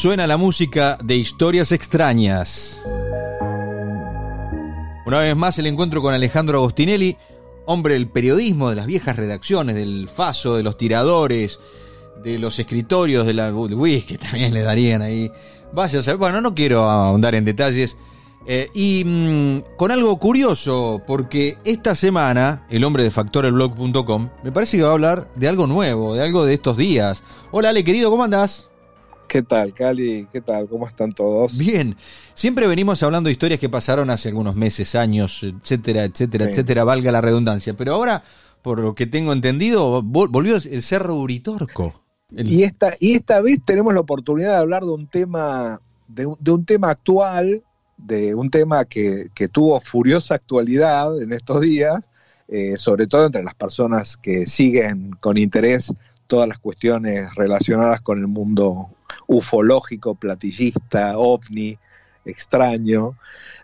Suena la música de historias extrañas. Una vez más el encuentro con Alejandro Agostinelli, hombre del periodismo, de las viejas redacciones, del Faso, de los tiradores, de los escritorios, de la whisky también le darían ahí. Vaya bueno, no quiero ahondar en detalles. Eh, y mm, con algo curioso, porque esta semana el hombre de factorelblog.com me parece que va a hablar de algo nuevo, de algo de estos días. Hola Ale, querido, ¿cómo andás? ¿Qué tal, Cali? ¿Qué tal? ¿Cómo están todos? Bien. Siempre venimos hablando de historias que pasaron hace algunos meses, años, etcétera, etcétera, Sí. etcétera, valga la redundancia. Pero ahora, por lo que tengo entendido, vol- volvió el Cerro Uritorco. El- Y esta, y esta vez tenemos la oportunidad de hablar de un tema, de un, de un tema actual, de un tema que, que tuvo furiosa actualidad en estos días, eh, sobre todo entre las personas que siguen con interés todas las cuestiones relacionadas con el mundo ufológico, platillista, ovni, extraño.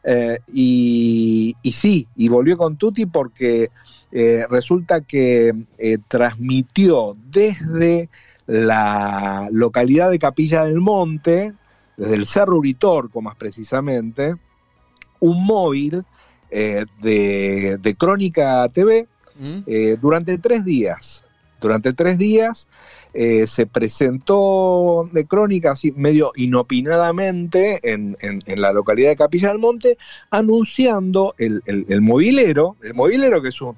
Eh, y, y sí, y volvió con Tuti porque eh, resulta que eh, transmitió desde la localidad de Capilla del Monte, desde el Cerro Uritorco más precisamente, un móvil de, de Crónica TV ¿Mm? durante tres días. Durante tres días eh, se presentó de Crónica así medio inopinadamente en, en- en la localidad de Capilla del Monte, anunciando el, el- el movilero, el movilero que es un,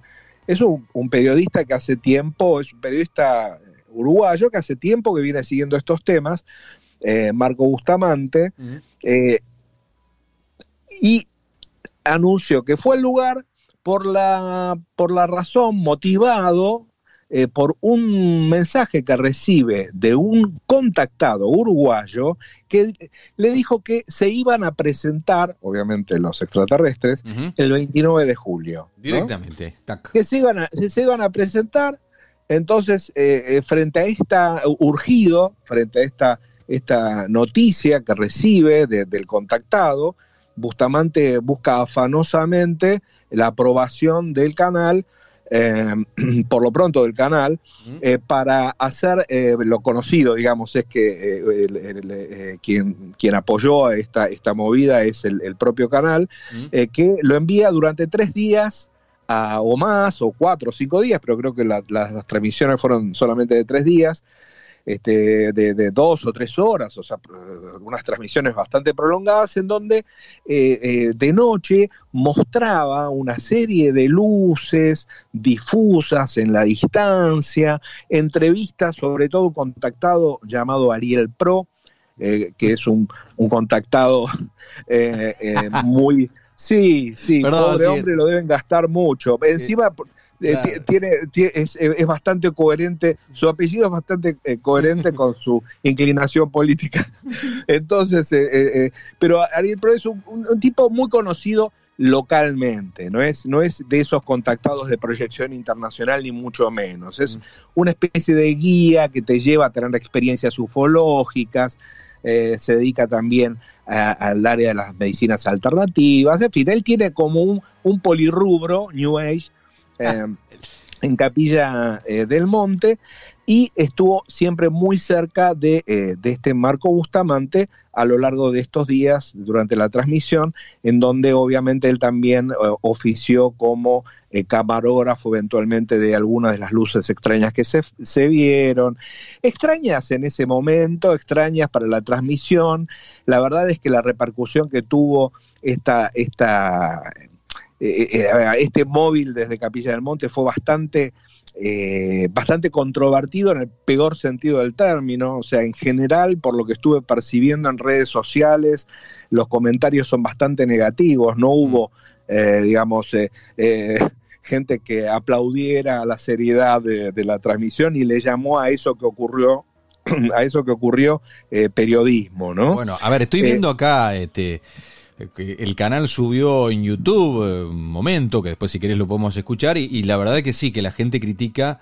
es un, un periodista que hace tiempo, es un periodista uruguayo que hace tiempo que viene siguiendo estos temas, eh, Marco Bustamante, eh, y anunció que fue el lugar por la, por la razón, motivado eh, por un mensaje que recibe de un contactado uruguayo que le dijo que se iban a presentar, obviamente los extraterrestres, el 29 de julio. Directamente. Que se iban a, se, se iban a presentar. Entonces, eh, eh, frente a esta, urgido, frente a esta, esta noticia que recibe de- del contactado, Bustamante busca afanosamente la aprobación del canal, eh, por lo pronto del canal, eh, para hacer eh, lo conocido, digamos, es que el- el- quien, quien apoyó a esta, esta movida es el, propio canal, que lo envía durante tres días a- o más, o cuatro o cinco días, pero creo que la- la- las transmisiones fueron solamente de tres días, este, de, de dos o tres horas, o sea, unas transmisiones bastante prolongadas en donde eh, eh, de noche mostraba una serie de luces difusas en la distancia, entrevistas, sobre todo contactado llamado Ariel Pro, eh, que es un, un contactado eh, eh, muy... Sí, sí, Perdón, pobre sí. hombre, lo deben gastar mucho. Encima, Claro. ti- tiene, tie- es, es bastante coherente, su apellido es bastante eh, coherente con su inclinación política. Entonces, eh, eh, eh, pero Ariel Pro es un, tipo muy conocido localmente, no es, no es de esos contactados de proyección internacional ni mucho menos, es Mm. una especie de guía que te lleva a tener experiencias ufológicas, eh, se dedica también al área de las medicinas alternativas, en fin, él tiene como un, un polirrubro, New Age, eh, en Capilla eh, del Monte, y estuvo siempre muy cerca de, eh, de este Marco Bustamante a lo largo de estos días durante la transmisión, en donde obviamente él también ofició como camarógrafo eventualmente de algunas de las luces extrañas que se, se vieron, extrañas en ese momento, extrañas para la transmisión. La verdad es que la repercusión que tuvo esta, esta, este móvil desde Capilla del Monte fue bastante eh, bastante controvertido en el peor sentido del término, o sea, en general, por lo que estuve percibiendo en redes sociales, los comentarios son bastante negativos, no hubo, eh, digamos, eh, eh, gente que aplaudiera la seriedad de, de la transmisión y le llamó a eso que ocurrió, a eso que ocurrió eh, periodismo, ¿no? Bueno, a ver, estoy Eh, viendo acá este el canal subió en YouTube eh, un momento, que después si querés lo podemos escuchar, y, y la verdad que sí, que la gente critica,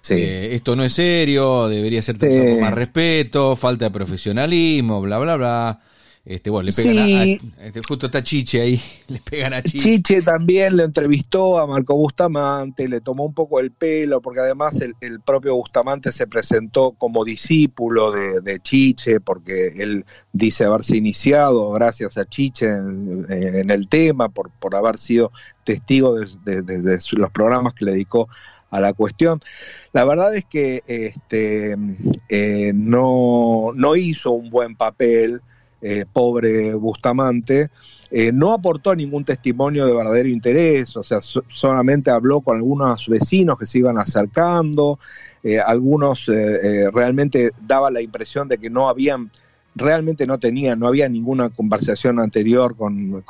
Sí. eh, esto no es serio, debería ser tratado Sí. con más respeto, falta de profesionalismo, bla, bla, bla. Este, bueno, le pegan a, este, justo está Chiche ahí, le pegan a Chiche. Chiche también le entrevistó a Marco Bustamante, le tomó un poco el pelo, porque además el, propio Bustamante se presentó como discípulo de, Chiche, porque él dice haberse iniciado gracias a Chiche en, el tema, por, por haber sido testigo de, los programas que le dedicó a la cuestión. La verdad es que este, eh, no, no hizo un buen papel eh, pobre Bustamante, eh, no aportó ningún testimonio de verdadero interés, o sea, solamente habló con algunos vecinos que se iban acercando, eh, algunos realmente daba la impresión de que no habían, realmente no tenían, no había ninguna conversación anterior con,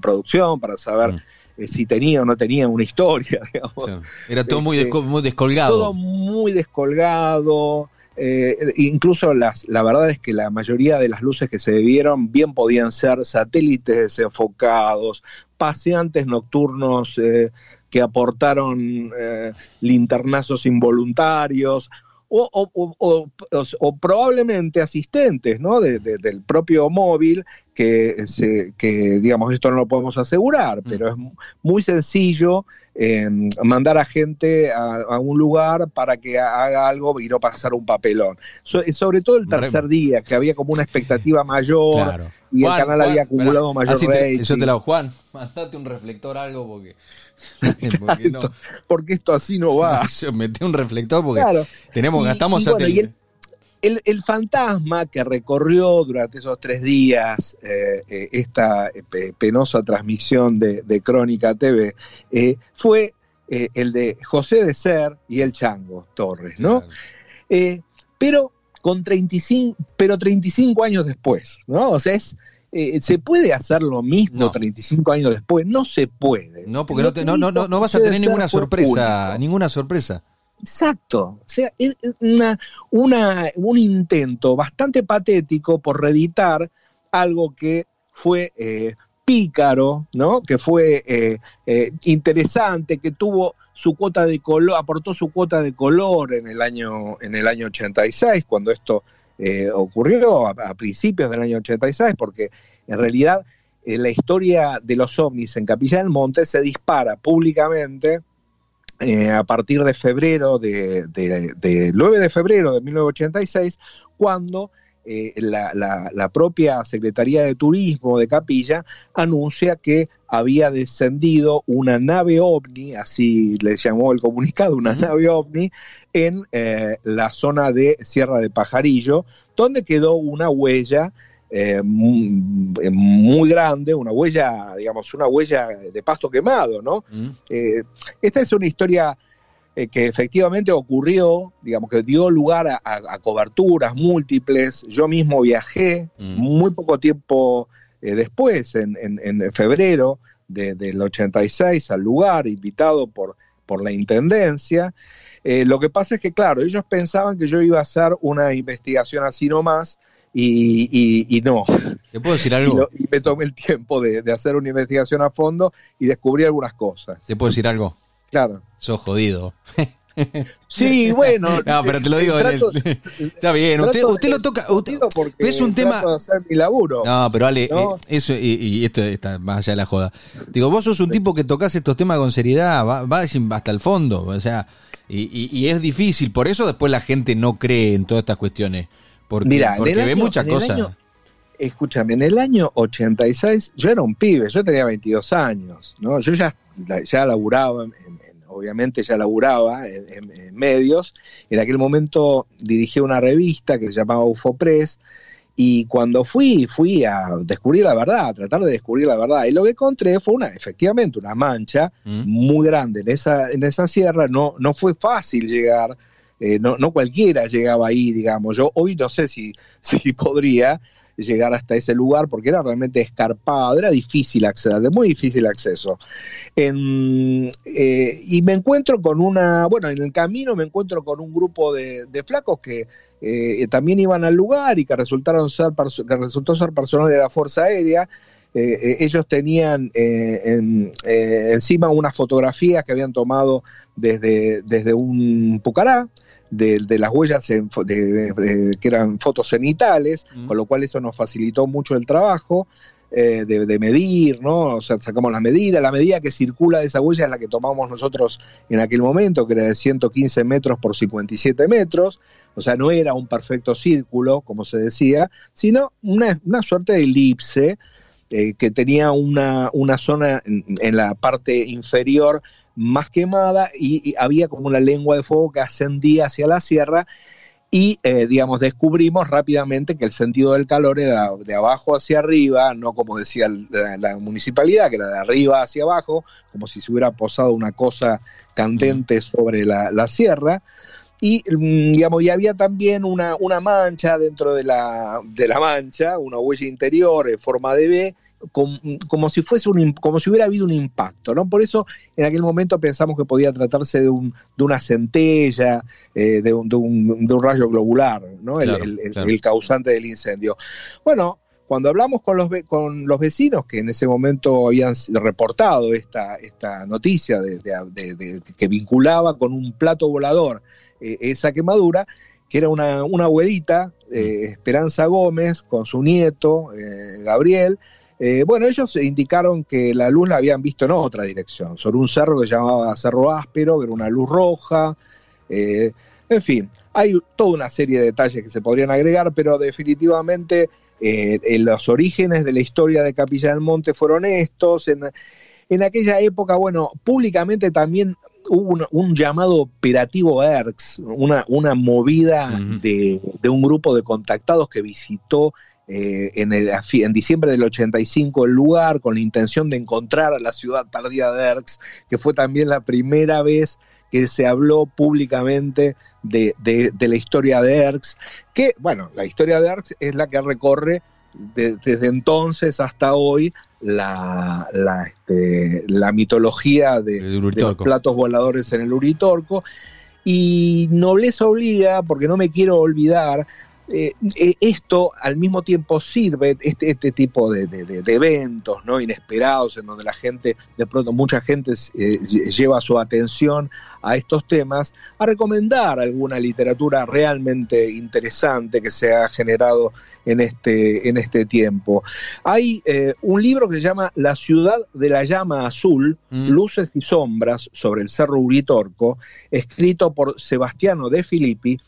producción para saber... Mm. si tenía o no tenía una historia. Era todo muy, este, muy descolgado. Todo muy descolgado. Eh, incluso las, la verdad es que la mayoría de las luces que se vieron bien podían ser satélites desenfocados, paseantes nocturnos eh, que aportaron eh, linternazos involuntarios, o, probablemente asistentes ¿no? del propio móvil que, se, que, digamos, esto no lo podemos asegurar, mm. pero es muy sencillo Em, mandar a gente a, un lugar para que haga algo y no pasar un papelón. sobre todo el tercer día, que había como una expectativa mayor y el canal había acumulado mayor rating. Yo te lo Juan, mandate un reflector algo porque... porque, esto así no va. Mete un reflector porque tenemos, gastamos el, fantasma que recorrió durante esos tres días eh, eh, esta eh, penosa transmisión de, Crónica TV fue el de José de Ser y el Chango Torres, ¿no? pero con 35, pero 35 años después, ¿no? O sea, ¿Se puede hacer lo mismo 35 años después? No se puede. No, porque no, no, no, no, vas a tener ninguna sorpresa, ninguna sorpresa. Exacto, o sea, una, una, un intento bastante patético por reeditar algo que fue eh, pícaro, ¿no? que fue eh, eh, interesante, que tuvo su cuota de color, aportó su cuota de color en el año, en el año 86, cuando esto ocurrió, a, principios del año 86, porque en realidad la historia de los ovnis en Capilla del Monte se dispara públicamente eh, a partir de febrero, de, 9 de febrero de 1986, cuando eh, la, propia Secretaría de Turismo de Capilla anuncia que había descendido una nave ovni, así le llamó el comunicado, una nave ovni, en eh, la zona de Sierra de Pajarillo, donde quedó una huella eh, muy, grande, una huella, digamos, una huella de pasto quemado, ¿no? Mm. Eh, esta es una historia eh, que efectivamente ocurrió, digamos, que dio lugar a, coberturas múltiples. Yo mismo viajé mm. muy poco tiempo después, en, febrero del 86, al lugar, invitado por, por la Intendencia. lo que pasa es que, claro, ellos pensaban que yo iba a hacer una investigación así nomás, y, no. ¿Te puedo decir algo? Y, me tomé el tiempo de, hacer una investigación a fondo y descubrí algunas cosas. ¿Te puedo decir algo? Claro. Sos jodido. Sí, bueno. No, pero te lo digo. está bien, usted, usted lo toca. es un tema. mi laburo. No, pero Ale, eh, eso, y, esto está más allá de la joda. Digo, vos sos un tipo que tocas estos temas con seriedad, va, va hasta el fondo. O sea, y, y, es difícil. Por eso después la gente no cree en todas estas cuestiones. Porque, ve muchas cosas. Escúchame, en el año 86 yo era un pibe, yo tenía 22 años, ¿no? Yo ya, ya laburaba, obviamente ya laburaba en, medios. En aquel momento dirigí una revista que se llamaba UFOPress y cuando fui, fui a descubrir la verdad, a tratar de descubrir la verdad. Y lo que encontré fue una, efectivamente, una mancha mm. muy grande en esa, en esa sierra. No, no fue fácil llegar eh, no, no cualquiera llegaba ahí, digamos. Yo hoy no sé si, si podría llegar hasta ese lugar porque era realmente escarpado, era difícil acceder, de muy difícil acceso. Eh, y me encuentro con una, bueno, en el camino me encuentro con un grupo de, flacos que eh, también iban al lugar y que resultaron ser, que resultó ser personal de la Fuerza Aérea. ellos tenían encima unas fotografías que habían tomado desde, desde un Pucará, de, las huellas que eran fotos cenitales, mm. con lo cual eso nos facilitó mucho el trabajo. Eh, de, medir, ¿no? O sea, sacamos la medida, la medida que circula de esa huella es la que tomamos nosotros en aquel momento, que era de 115 metros por 57 metros, o sea, no era un perfecto círculo, como se decía, sino una, una suerte de elipse eh, que tenía una, una zona en, la parte inferior más quemada y, había como una lengua de fuego que ascendía hacia la sierra y, eh, digamos, descubrimos rápidamente que el sentido del calor era de abajo hacia arriba, no como decía la, municipalidad, que era de arriba hacia abajo, como si se hubiera posado una cosa candente sobre la, la sierra. Y mm, digamos y había también una, una mancha dentro de la, de la mancha, una huella interior en forma de B, como, si fuese un, como si hubiera habido un impacto, ¿no? Por eso en aquel momento pensamos que podía tratarse de, un, de una centella, eh, de, un, de, un, de, un, rayo globular, ¿no? el, el, causante del incendio. Bueno, cuando hablamos con los, con los vecinos que en ese momento habían reportado esta, esta noticia de, que vinculaba con un plato volador eh, esa quemadura, que era una, una abuelita, eh, mm. Esperanza Gómez, con su nieto, eh, bueno, ellos indicaron que la luz la habían visto en otra dirección, sobre un cerro que se llamaba Cerro Áspero, que era una luz roja. en fin, hay toda una serie de detalles que se podrían agregar, pero definitivamente en los orígenes de la historia de Capilla del Monte fueron estos. En, en aquella época, bueno, públicamente también hubo un, llamado operativo ERX, una, una movida de, un grupo de contactados que visitó eh, en, el, en diciembre del 85 el lugar con la intención de encontrar a la ciudad tardía de ERX, que fue también la primera vez que se habló públicamente de, de, la historia de ERX, que, bueno, la historia de ERX es la que recorre desde entonces hasta hoy la, la, este, la mitología de, los platos voladores en el Uritorco. Y nobleza obliga, porque no me quiero olvidar, eh, esto al mismo tiempo sirve, este, este tipo de, eventos no inesperados, en donde la gente, de pronto mucha gente eh, lleva su atención a estos temas, a recomendar alguna literatura realmente interesante que se ha generado en este, en este tiempo. Hay eh, un libro que se llama La ciudad de la llama azul, mm. luces y sombras sobre el Cerro Uritorco, escrito por Sebastiano de Filippi,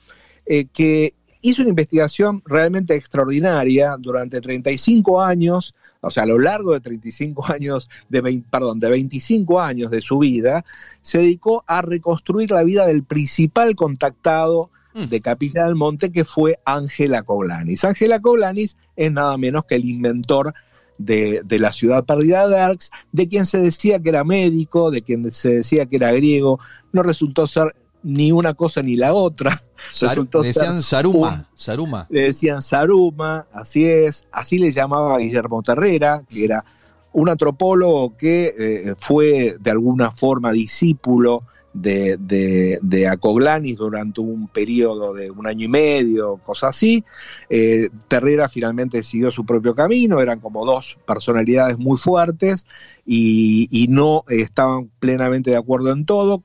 eh, que hizo una investigación realmente extraordinaria durante 35 años, o sea, a lo largo de 35 años, de perdón, de 25 años de su vida, se dedicó a reconstruir la vida del principal contactado Mm. de Capilla del Monte, que fue Ángela Coglanis. Ángela Coglanis es nada menos que el inventor de, la ciudad perdida de Arx, de quien se decía que era médico, de quien se decía que era griego, no resultó ser ni una cosa ni la otra. le decían Saruma, Saruma. Le decían Saruma, así es, así le llamaba Guillermo Terrera, que era un antropólogo que eh, fue de alguna forma discípulo de, de, de, Acoglanis durante un periodo de un año y medio, cosas así. Eh, Terrera finalmente siguió su propio camino, eran como dos personalidades muy fuertes y, y no estaban plenamente de acuerdo en todo,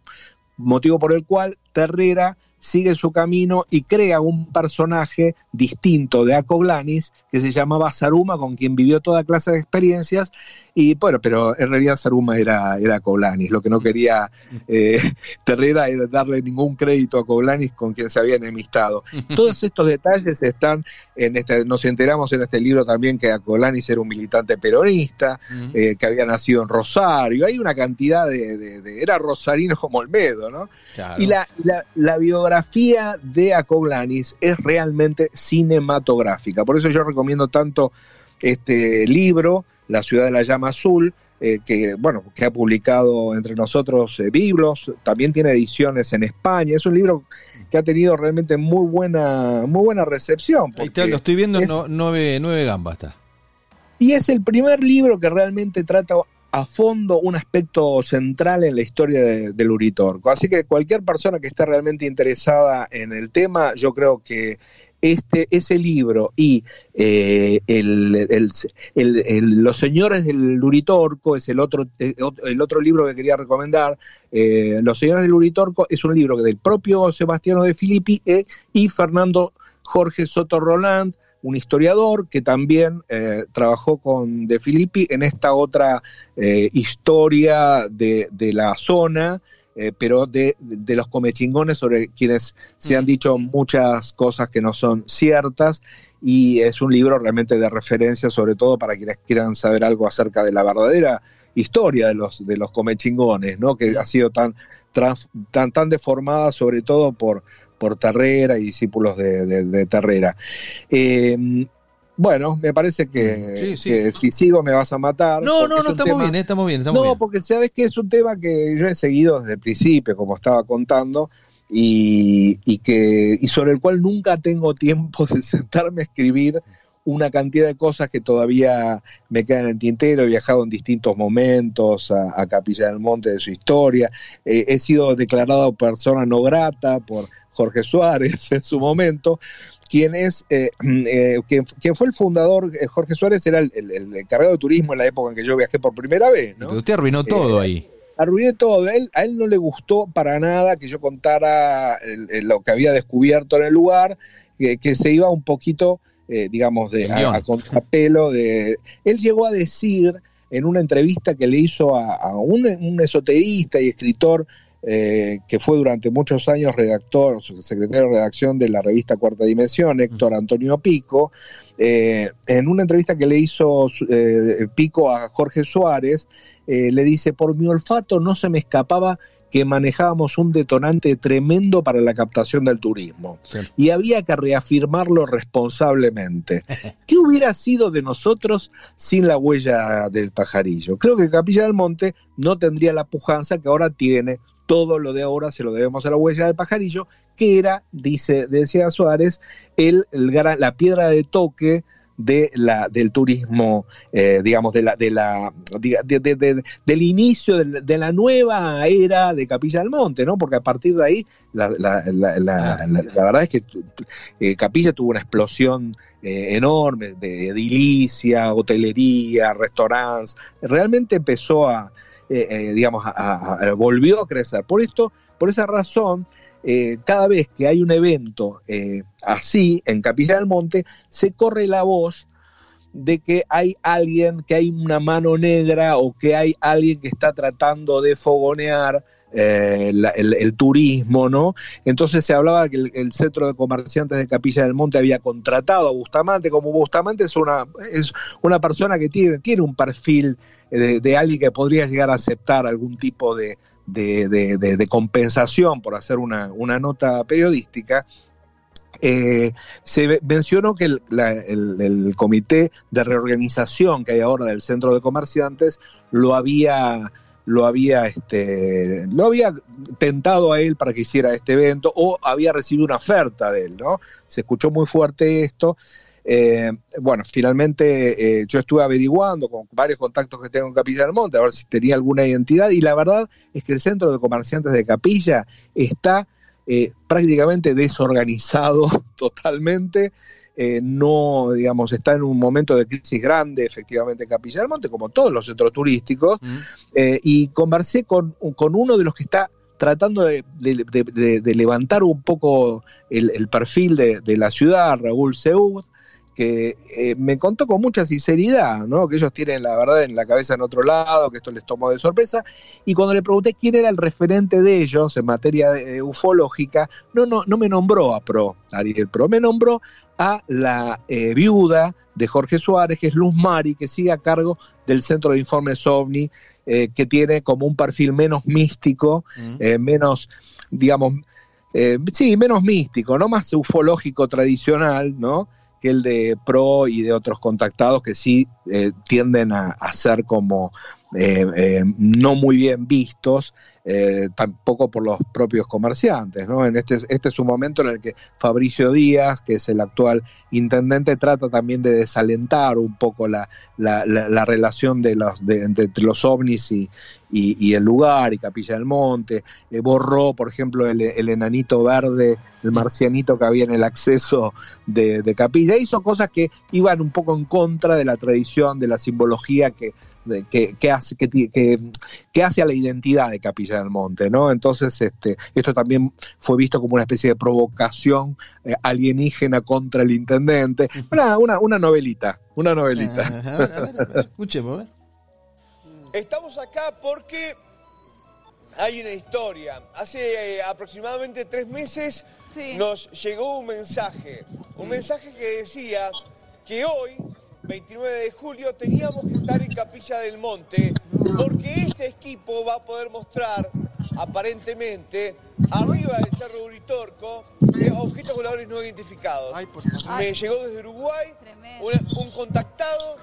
motivo por el cual Terrera sigue su camino y crea un personaje distinto de Acoglanis que se llamaba Saruma, con quien vivió toda clase de experiencias y bueno, pero en realidad Saruma era, era Coblanis. Lo que no quería eh, Terrera era darle ningún crédito a Coblanis con quien se había enemistado. Todos estos detalles están en este, nos enteramos en este libro también que Coblanis era un militante peronista, eh, que había nacido en Rosario. Hay una cantidad de. era rosarino como Olmedo, ¿no? Y la, la, biografía de Acoglanis es realmente cinematográfica. Por eso yo recomiendo tanto este libro la ciudad de la llama azul, eh, que bueno, que ha publicado entre nosotros eh, Biblos, también tiene ediciones en España, es un libro que ha tenido realmente muy buena, muy buena recepción. Ahí lo estoy viendo, en nueve, nueve gambas está. Y es el primer libro que realmente trata a fondo un aspecto central en la historia del Uritorco. Así que cualquier persona que esté realmente interesada en el tema, yo creo que este, ese libro y eh, el, Los Señores del Luritorco es el otro, el otro libro que quería recomendar. Eh, Los Señores del Luritorco es un libro del propio Sebastiano de Filippi eh, y Fernando Jorge Soto Roland, un historiador que también trabajó con De Filippi en esta otra historia de, de la zona. Eh, pero de, los comechingones sobre quienes se han mm. dicho muchas cosas que no son ciertas y es un libro realmente de referencia sobre todo para quienes quieran saber algo acerca de la verdadera historia de los, de los comechingones, ¿no? que ha sido tan, tan, tan deformada sobre todo por, por Terrera y discípulos de, de, Terrera. Eh, bueno, me parece que, si sigo me vas a matar. No, no, no, estamos bien, estamos bien, estamos no, porque sabes que es un tema que yo he seguido desde el principio, como estaba contando, y, y, que, y sobre el cual nunca tengo tiempo de sentarme a escribir una cantidad de cosas que todavía me quedan en el tintero. He viajado en distintos momentos a, Capilla del Monte de su historia. Eh, he sido declarado persona no grata por Jorge Suárez en su momento quien es, eh, eh, quien, fue el fundador, eh, Jorge Suárez era el, encargado de turismo en la época en que yo viajé por primera vez. ¿no? usted arruinó todo ahí. Arruiné todo. Él, a él no le gustó para nada que yo contara lo que había descubierto en el lugar, que, se iba un poquito, digamos, de, a, contrapelo. De, él llegó a decir en una entrevista que le hizo a, un, un esoterista y escritor eh, que fue durante muchos años redactor, secretario de redacción de la revista Cuarta Dimensión, Héctor Antonio Pico, eh, en una entrevista que le hizo eh, Pico a Jorge Suárez, le dice, por mi olfato no se me escapaba que manejábamos un detonante tremendo para la captación del turismo y había que reafirmarlo responsablemente. ¿Qué hubiera sido de nosotros sin la huella del pajarillo? Creo que Capilla del Monte no tendría la pujanza que ahora tiene todo lo de ahora se lo debemos a la huella del pajarillo, que era, dice, decía Suárez, el, la piedra de toque de la, del turismo, eh, digamos, de la, de la, del inicio de, la nueva era de Capilla del Monte, ¿no? Porque a partir de ahí, la, verdad es que eh, Capilla tuvo una explosión eh, enorme de edilicia, hotelería, restaurantes, realmente empezó a, eh, eh, digamos, volvió a crecer. Por esto, por esa razón, eh, cada vez que hay un evento así en Capilla del Monte, se corre la voz de que hay alguien, que hay una mano negra o que hay alguien que está tratando de fogonear eh, el, turismo, ¿no? Entonces se hablaba que el, centro de comerciantes de Capilla del Monte había contratado a Bustamante, como Bustamante es una, es una persona que tiene, tiene un perfil de, alguien que podría llegar a aceptar algún tipo de, de, compensación por hacer una, una nota periodística. Eh, se mencionó que el, comité de reorganización que hay ahora del centro de comerciantes lo había lo había, este, lo había tentado a él para que hiciera este evento o había recibido una oferta de él, ¿no? Se escuchó muy fuerte esto. Eh, bueno, finalmente eh, yo estuve averiguando con varios contactos que tengo en Capilla del Monte a ver si tenía alguna identidad y la verdad es que el centro de comerciantes de Capilla está eh, prácticamente desorganizado totalmente. Eh, no, digamos, está en un momento de crisis grande, efectivamente, Capilla del Monte, como todos los centros turísticos, mm. eh, y conversé con, con, uno de los que está tratando de, levantar un poco el, perfil de, la ciudad, Raúl Seud, que eh, me contó con mucha sinceridad, ¿no? que ellos tienen la verdad en la cabeza en otro lado, que esto les tomó de sorpresa, y cuando le pregunté quién era el referente de ellos en materia ufológica, no, no, no me nombró a Pro, Ariel Pro, me nombró a la eh, viuda de Jorge Suárez, que es Luz Mari, que sigue a cargo del Centro de Informes OVNI, eh, que tiene como un perfil menos místico, mm. eh, menos, digamos, sí, menos místico, no más ufológico tradicional, ¿no? que el de Pro y de otros contactados que sí tienden a, ser como no muy bien vistos eh, tampoco por los propios comerciantes. ¿no? En este, este es un momento en el que Fabricio Díaz, que es el actual intendente, trata también de desalentar un poco la, la, la, relación de los, de, entre los ovnis y, y, el lugar y Capilla del Monte. Eh, borró, por ejemplo, el, el, enanito verde, el marcianito que había en el acceso de, de Capilla. Hizo cosas que iban un poco en contra de la tradición, de la simbología que que, hace, que, hace a la identidad de Capilla del Monte, ¿no? Entonces, este, esto también fue visto como una especie de provocación eh, alienígena contra el intendente. Una, una, una novelita, una novelita. Escuchemos, Estamos acá porque hay una historia. Hace eh, aproximadamente tres meses nos llegó un mensaje, un mensaje que decía que hoy 29 de julio, teníamos que estar en Capilla del Monte, porque este equipo va a poder mostrar, aparentemente, arriba del Cerro Uritorco, eh, objetos voladores no identificados. Me llegó desde Uruguay un, contactado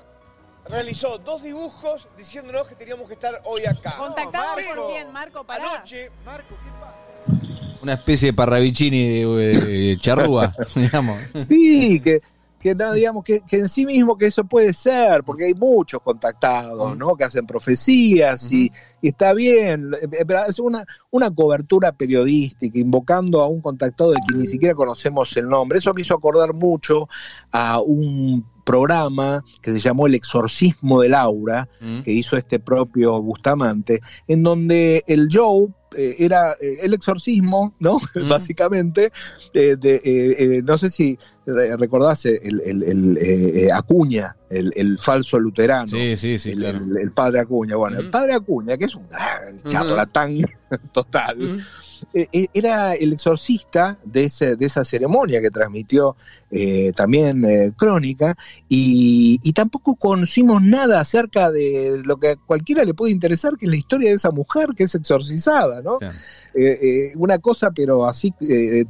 realizó dos dibujos diciéndonos que teníamos que estar hoy acá. ¿Contactado por quién, Marco? Pará. Anoche, Marco, ¿qué pasa? Una especie de parravicini de, charrúa, digamos. Sí, que que digamos que, en sí mismo que eso puede ser, porque hay muchos contactados, ¿no? Que hacen profecías y, está bien, eh, eh, pero es una, una cobertura periodística, invocando a un contactado de quien ni siquiera conocemos el nombre. Eso me hizo acordar mucho a un programa que se llamó El Exorcismo de Laura, que hizo este propio Bustamante, en donde el Joe eh, era eh, el exorcismo, ¿no? Básicamente, eh, de, no sé si recordás el, el, Acuña, el, falso luterano, sí, sí, sí, el, padre Acuña. Bueno, el padre Acuña, que es un charlatán total. Eh, eh, era el exorcista de, ese, de esa ceremonia que transmitió eh, también Crónica y, tampoco conocimos nada acerca de lo que a cualquiera le puede interesar, que es la historia de esa mujer que es exorcizada, ¿no? una cosa pero así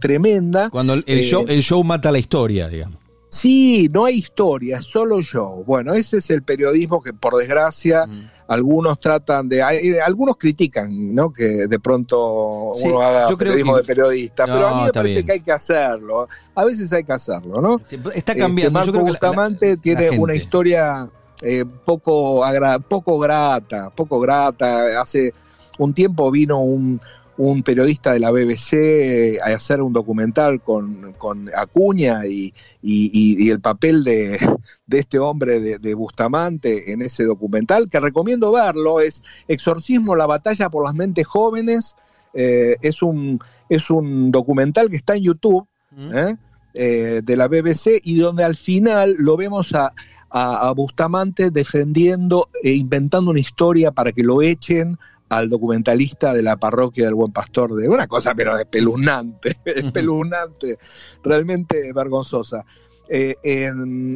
tremenda. Cuando el, show, el show mata la historia, digamos. Sí, no hay historia, solo show. Bueno, ese es el periodismo que por desgracia algunos tratan de, algunos critican, ¿no? Que de pronto uno haga periodismo de periodista, pero a mí me parece que hay que hacerlo. A veces hay que hacerlo, ¿no? está este, cambiando. Marco Bustamante tiene una historia eh, poco poco grata, poco grata. Hace un tiempo vino un un periodista de la BBC eh, a hacer un documental con, Acuña y, el papel de, este hombre de, Bustamante en ese documental, que recomiendo verlo, es Exorcismo, la batalla por las mentes jóvenes, eh, es, un, es un documental que está en YouTube mm. ¿eh? de la BBC y donde al final lo vemos a, a Bustamante defendiendo e inventando una historia para que lo echen al documentalista de la parroquia del Buen Pastor, de una cosa pero espeluznante, espeluznante, realmente vergonzosa. Eh,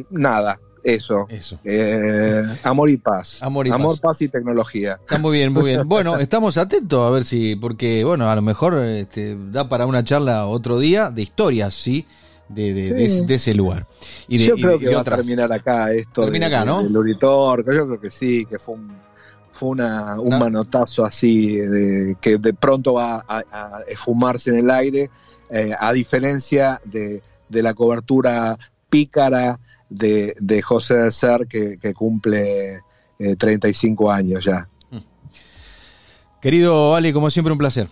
nada, eso. Eso. Eh, amor y paz. Amor, y amor paz. y tecnología. Está muy bien, muy bien. Bueno, estamos atentos a ver si, porque, bueno, a lo mejor este, da para una charla otro día de historias, ¿sí? De, de, ese lugar. Y yo creo que va a terminar acá esto. Termina acá, ¿no? El yo creo que sí, que fue un fue una, un manotazo así de, que de pronto va a, esfumarse en el aire, eh, a diferencia de, la cobertura pícara de, José de Ser que, cumple 35 eh, años ya. Mm. Querido Ali, como siempre un placer.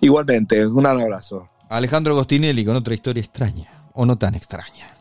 Igualmente, un abrazo. Alejandro Gostinelli con otra historia extraña, o no tan extraña.